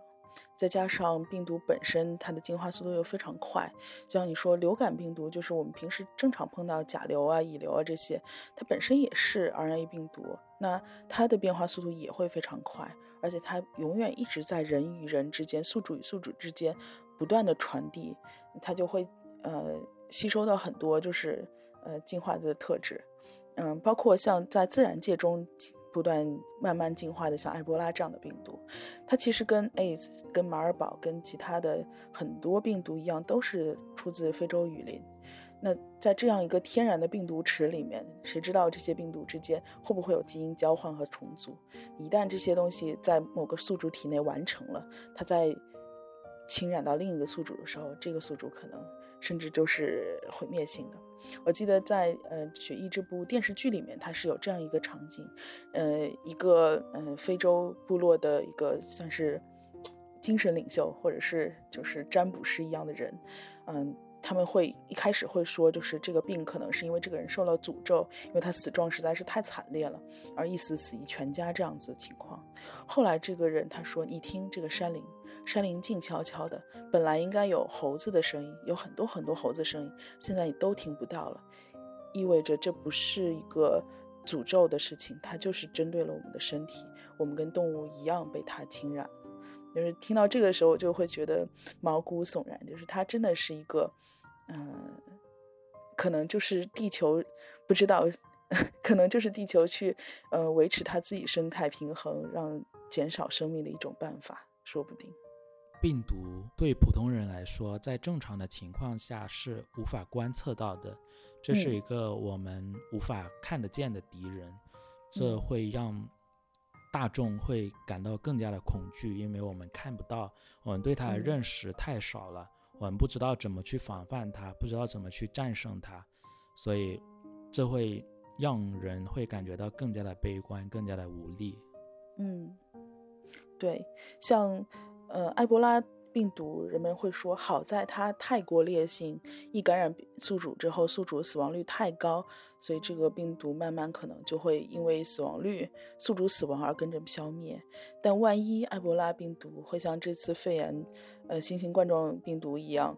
再加上病毒本身，它的进化速度又非常快，就像你说，流感病毒就是我们平时正常碰到甲流啊、乙流啊这些，它本身也是 RNA 病毒，那它的变化速度也会非常快，而且它永远一直在人与人之间、宿主与宿主之间不断的传递，它就会呃吸收到很多就是呃进化的特质，嗯，包括像在自然界中。不断慢慢进化的像埃博拉这样的病毒，它其实跟 AIDS、跟马尔堡、跟其他的很多病毒一样，都是出自非洲雨林。那在这样一个天然的病毒池里面，谁知道这些病毒之间会不会有基因交换和重组？一旦这些东西在某个宿主体内完成了，它在侵染到另一个宿主的时候，这个宿主可能甚至就是毁灭性的。我记得在呃《血疫》这部电视剧里面，它是有这样一个场景，呃，一个呃非洲部落的一个算是精神领袖或者是就是占卜师一样的人，嗯。他们会一开始会说，就是这个病可能是因为这个人受了诅咒，因为他死状实在是太惨烈了，而一死死一全家这样子的情况。后来这个人他说：“你听这个山林，山林静悄悄的，本来应该有猴子的声音，有很多很多猴子声音，现在你都听不到了，意味着这不是一个诅咒的事情，它就是针对了我们的身体，我们跟动物一样被它侵染。”就是听到这个时候，就会觉得毛骨悚然。就是它真的是一个，嗯，可能就是地球不知道，可能就是地球去呃维持它自己生态平衡，让减少生命的一种办法，说不定。病毒对普通人来说，在正常的情况下是无法观测到的，这是一个我们无法看得见的敌人，这会让。大众会感到更加的恐惧，因为我们看不到，我们对它的认识太少了，我们不知道怎么去防范它，不知道怎么去战胜它，所以这会让人会感觉到更加的悲观，更加的无力。嗯，对，像呃埃博拉。病毒，人们会说，好在它太过烈性，一感染宿主之后，宿主死亡率太高，所以这个病毒慢慢可能就会因为死亡率、宿主死亡而跟着消灭。但万一埃博拉病毒会像这次肺炎，呃，新型冠状病毒一样，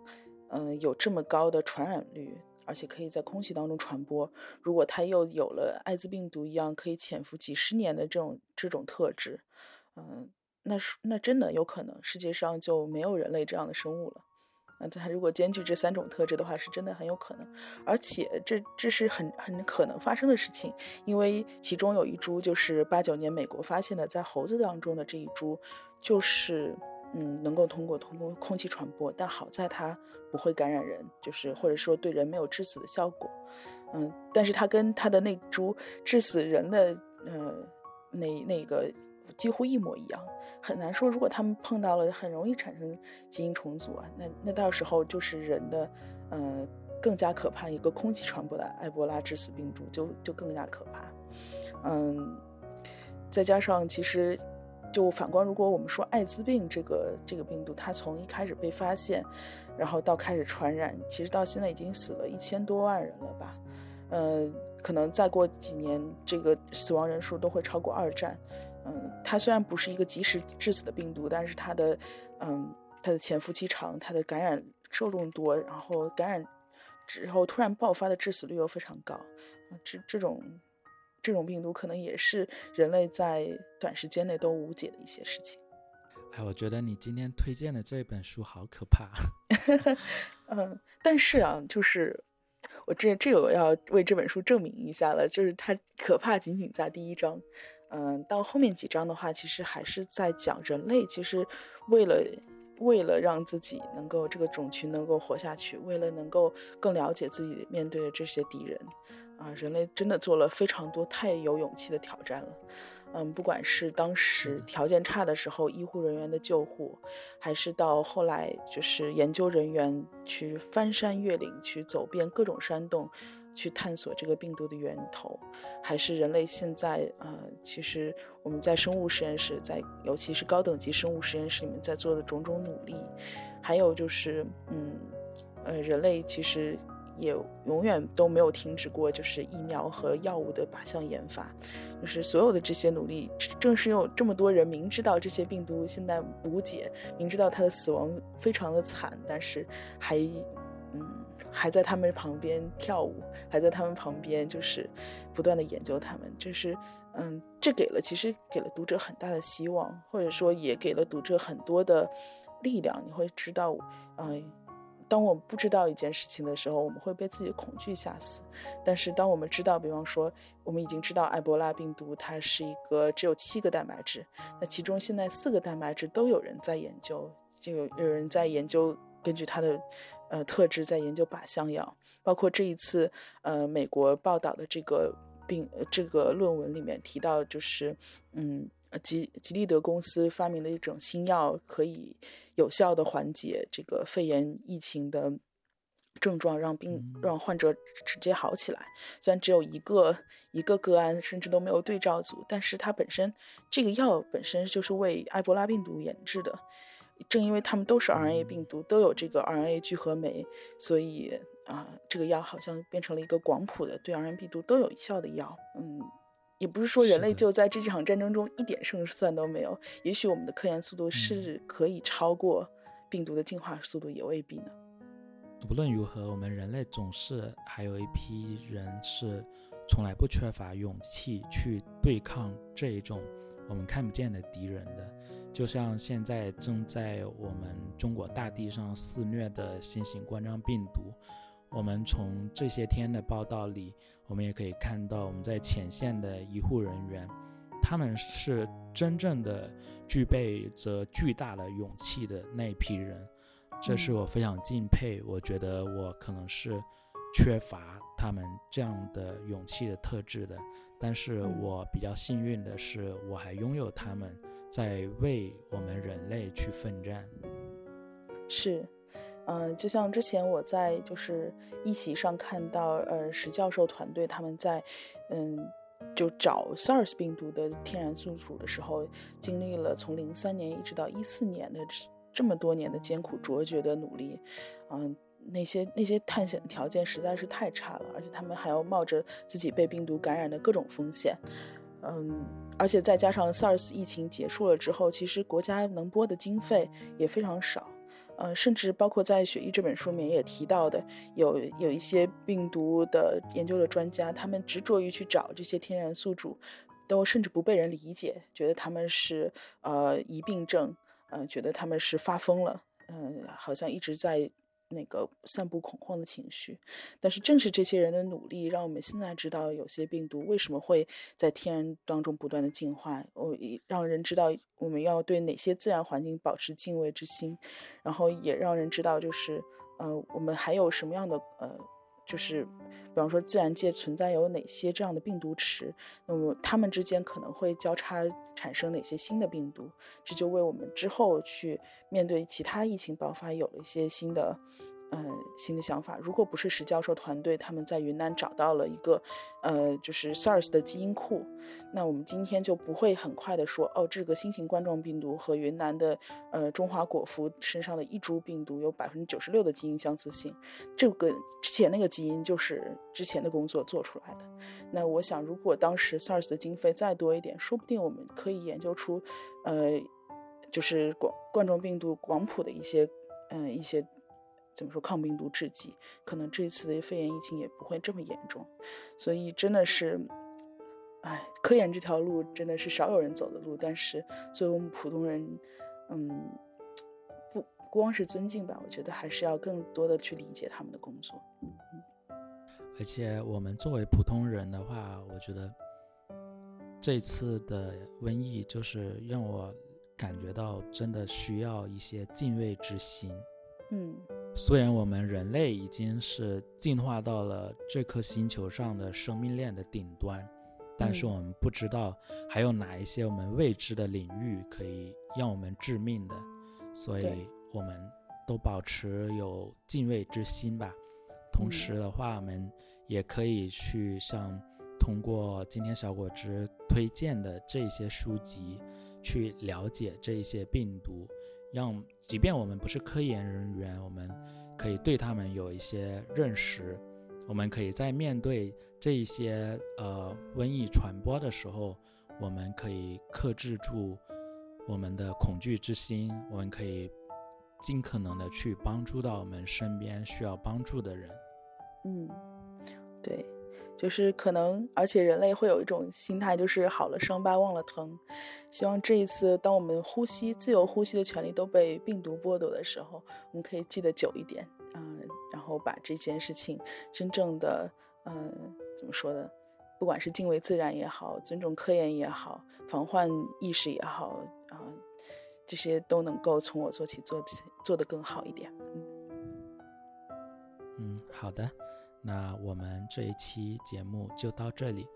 嗯，有这么高的传染率，而且可以在空气当中传播，如果它又有了艾滋病毒一样可以潜伏几十年的这种这种特质，嗯。那是那真的有可能，世界上就没有人类这样的生物了。那它如果兼具这三种特质的话，是真的很有可能。而且这这是很很可能发生的事情，因为其中有一株就是八九年美国发现的，在猴子当中的这一株，就是嗯能够通过通过空气传播，但好在它不会感染人，就是或者说对人没有致死的效果。嗯，但是它跟它的那株致死人的呃那那个。几乎一模一样，很难说。如果他们碰到了，很容易产生基因重组啊。那那到时候就是人的，呃，更加可怕一个空气传播的埃博拉致死病毒，就就更加可怕。嗯，再加上其实，就反观，如果我们说艾滋病这个这个病毒，它从一开始被发现，然后到开始传染，其实到现在已经死了一千多万人了吧？呃，可能再过几年，这个死亡人数都会超过二战。嗯，它虽然不是一个及时致死的病毒，但是它的，嗯，它的潜伏期长，它的感染受众多，然后感染之后突然爆发的致死率又非常高，这这种这种病毒可能也是人类在短时间内都无解的一些事情。哎，我觉得你今天推荐的这本书好可怕。嗯，但是啊，就是我这这个要为这本书证明一下了，就是它可怕仅仅在第一章。嗯，到后面几章的话，其实还是在讲人类，其实为了为了让自己能够这个种群能够活下去，为了能够更了解自己面对的这些敌人，啊，人类真的做了非常多太有勇气的挑战了。嗯，不管是当时条件差的时候，医护人员的救护，还是到后来就是研究人员去翻山越岭，去走遍各种山洞。去探索这个病毒的源头，还是人类现在呃，其实我们在生物实验室，在尤其是高等级生物实验室里面在做的种种努力，还有就是，嗯，呃，人类其实也永远都没有停止过，就是疫苗和药物的靶向研发，就是所有的这些努力，正是有这么多人明知道这些病毒现在无解，明知道它的死亡非常的惨，但是还。嗯，还在他们旁边跳舞，还在他们旁边，就是不断的研究他们，就是，嗯，这给了其实给了读者很大的希望，或者说也给了读者很多的力量。你会知道，嗯，当我们不知道一件事情的时候，我们会被自己的恐惧吓死。但是当我们知道，比方说，我们已经知道埃博拉病毒它是一个只有七个蛋白质，那其中现在四个蛋白质都有人在研究，就有有人在研究根据它的呃特质在研究靶向药，包括这一次呃美国报道的这个病这个论文里面提到，就是嗯吉吉利德公司发明的一种新药可以。有效的缓解这个肺炎疫情的症状，让病让患者直接好起来。虽然只有一个一个个案，甚至都没有对照组，但是它本身这个药本身就是为埃博拉病毒研制的。正因为它们都是 RNA 病毒，都有这个 RNA 聚合酶，所以啊，这个药好像变成了一个广谱的对 RNA 病毒都有效的药。嗯。也不是说人类就在这场战争中一点胜算都没有，也许我们的科研速度是可以超过病毒的进化速度，也未必呢。无论如何，我们人类总是还有一批人是从来不缺乏勇气去对抗这一种我们看不见的敌人的，就像现在正在我们中国大地上肆虐的新型冠状病毒。我们从这些天的报道里，我们也可以看到，我们在前线的医护人员，他们是真正的具备着巨大的勇气的那一批人，这是我非常敬佩。我觉得我可能是缺乏他们这样的勇气的特质的，但是我比较幸运的是，我还拥有他们在为我们人类去奋战。是。嗯，就像之前我在就是一席上看到，呃，石教授团队他们在，嗯，就找 SARS 病毒的天然宿主的时候，经历了从零三年一直到一四年的这么多年的艰苦卓绝的努力，嗯，那些那些探险条件实在是太差了，而且他们还要冒着自己被病毒感染的各种风险，嗯，而且再加上 SARS 疫情结束了之后，其实国家能拨的经费也非常少。呃，甚至包括在《血疫》这本书里面也提到的，有有一些病毒的研究的专家，他们执着于去找这些天然宿主，都甚至不被人理解，觉得他们是呃疑病症，嗯，觉得他们是发疯了，嗯，好像一直在。那个散布恐慌的情绪，但是正是这些人的努力，让我们现在知道有些病毒为什么会在天然当中不断的进化。我让人知道我们要对哪些自然环境保持敬畏之心，然后也让人知道，就是呃，我们还有什么样的呃。就是，比方说，自然界存在有哪些这样的病毒池，那么它们之间可能会交叉产生哪些新的病毒，这就为我们之后去面对其他疫情爆发有了一些新的。嗯，新的想法。如果不是石教授团队他们在云南找到了一个，呃，就是 SARS 的基因库，那我们今天就不会很快的说，哦，这个新型冠状病毒和云南的呃中华果蝠身上的一株病毒有百分之九十六的基因相似性。这个之前那个基因就是之前的工作做出来的。那我想，如果当时 SARS 的经费再多一点，说不定我们可以研究出，呃，就是冠冠状病毒广谱的一些，嗯，一些。怎么说抗病毒制剂，可能这一次的肺炎疫情也不会这么严重，所以真的是，哎，科研这条路真的是少有人走的路。但是作为我们普通人，嗯，不光是尊敬吧，我觉得还是要更多的去理解他们的工作。嗯，而且我们作为普通人的话，我觉得这次的瘟疫就是让我感觉到真的需要一些敬畏之心。嗯。虽然我们人类已经是进化到了这颗星球上的生命链的顶端，但是我们不知道还有哪一些我们未知的领域可以让我们致命的，所以我们都保持有敬畏之心吧。同时的话，我们也可以去像通过今天小果汁推荐的这些书籍去了解这些病毒。让，即便我们不是科研人员，我们可以对他们有一些认识。我们可以在面对这一些呃瘟疫传播的时候，我们可以克制住我们的恐惧之心。我们可以尽可能的去帮助到我们身边需要帮助的人。嗯，对。就是可能，而且人类会有一种心态，就是好了伤疤忘了疼。希望这一次，当我们呼吸自由呼吸的权利都被病毒剥夺的时候，我们可以记得久一点啊，后把这件事情真正的，嗯，怎么说呢？不管是敬畏自然也好，尊重科研也好，防患意识也好，啊，这些都能够从我做起，做起做得更好一点。嗯，嗯，好的，那我们这一期节目就到这里，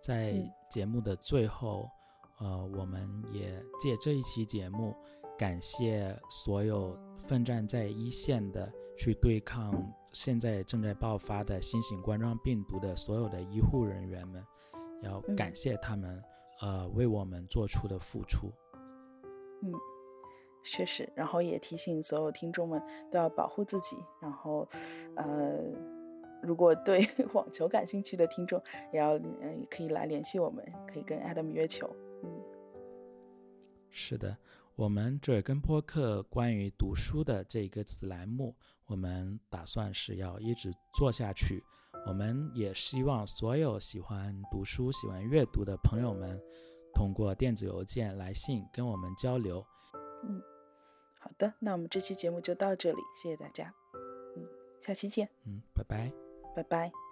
在节目的最后，呃，我们也借这一期节目，感谢所有奋战在一线的，去对抗。现在正在爆发的新型冠状病毒的所有的医护人员们，要感谢他们，呃，为我们做出的付出。嗯，确实。然后也提醒所有听众们都要保护自己。然后，呃，如果对 网球感兴趣的听众，也要嗯可以来联系我们，可以跟 Adam 约球。嗯，是的，我们这尔根播客关于读书的这一个子栏目。我们打算是要一直做下去。我们也希望所有喜欢读书、喜欢阅读的朋友们，通过电子邮件、来信跟我们交流。嗯，好的，那我们这期节目就到这里，谢谢大家。嗯，下期见。嗯，拜拜，拜拜。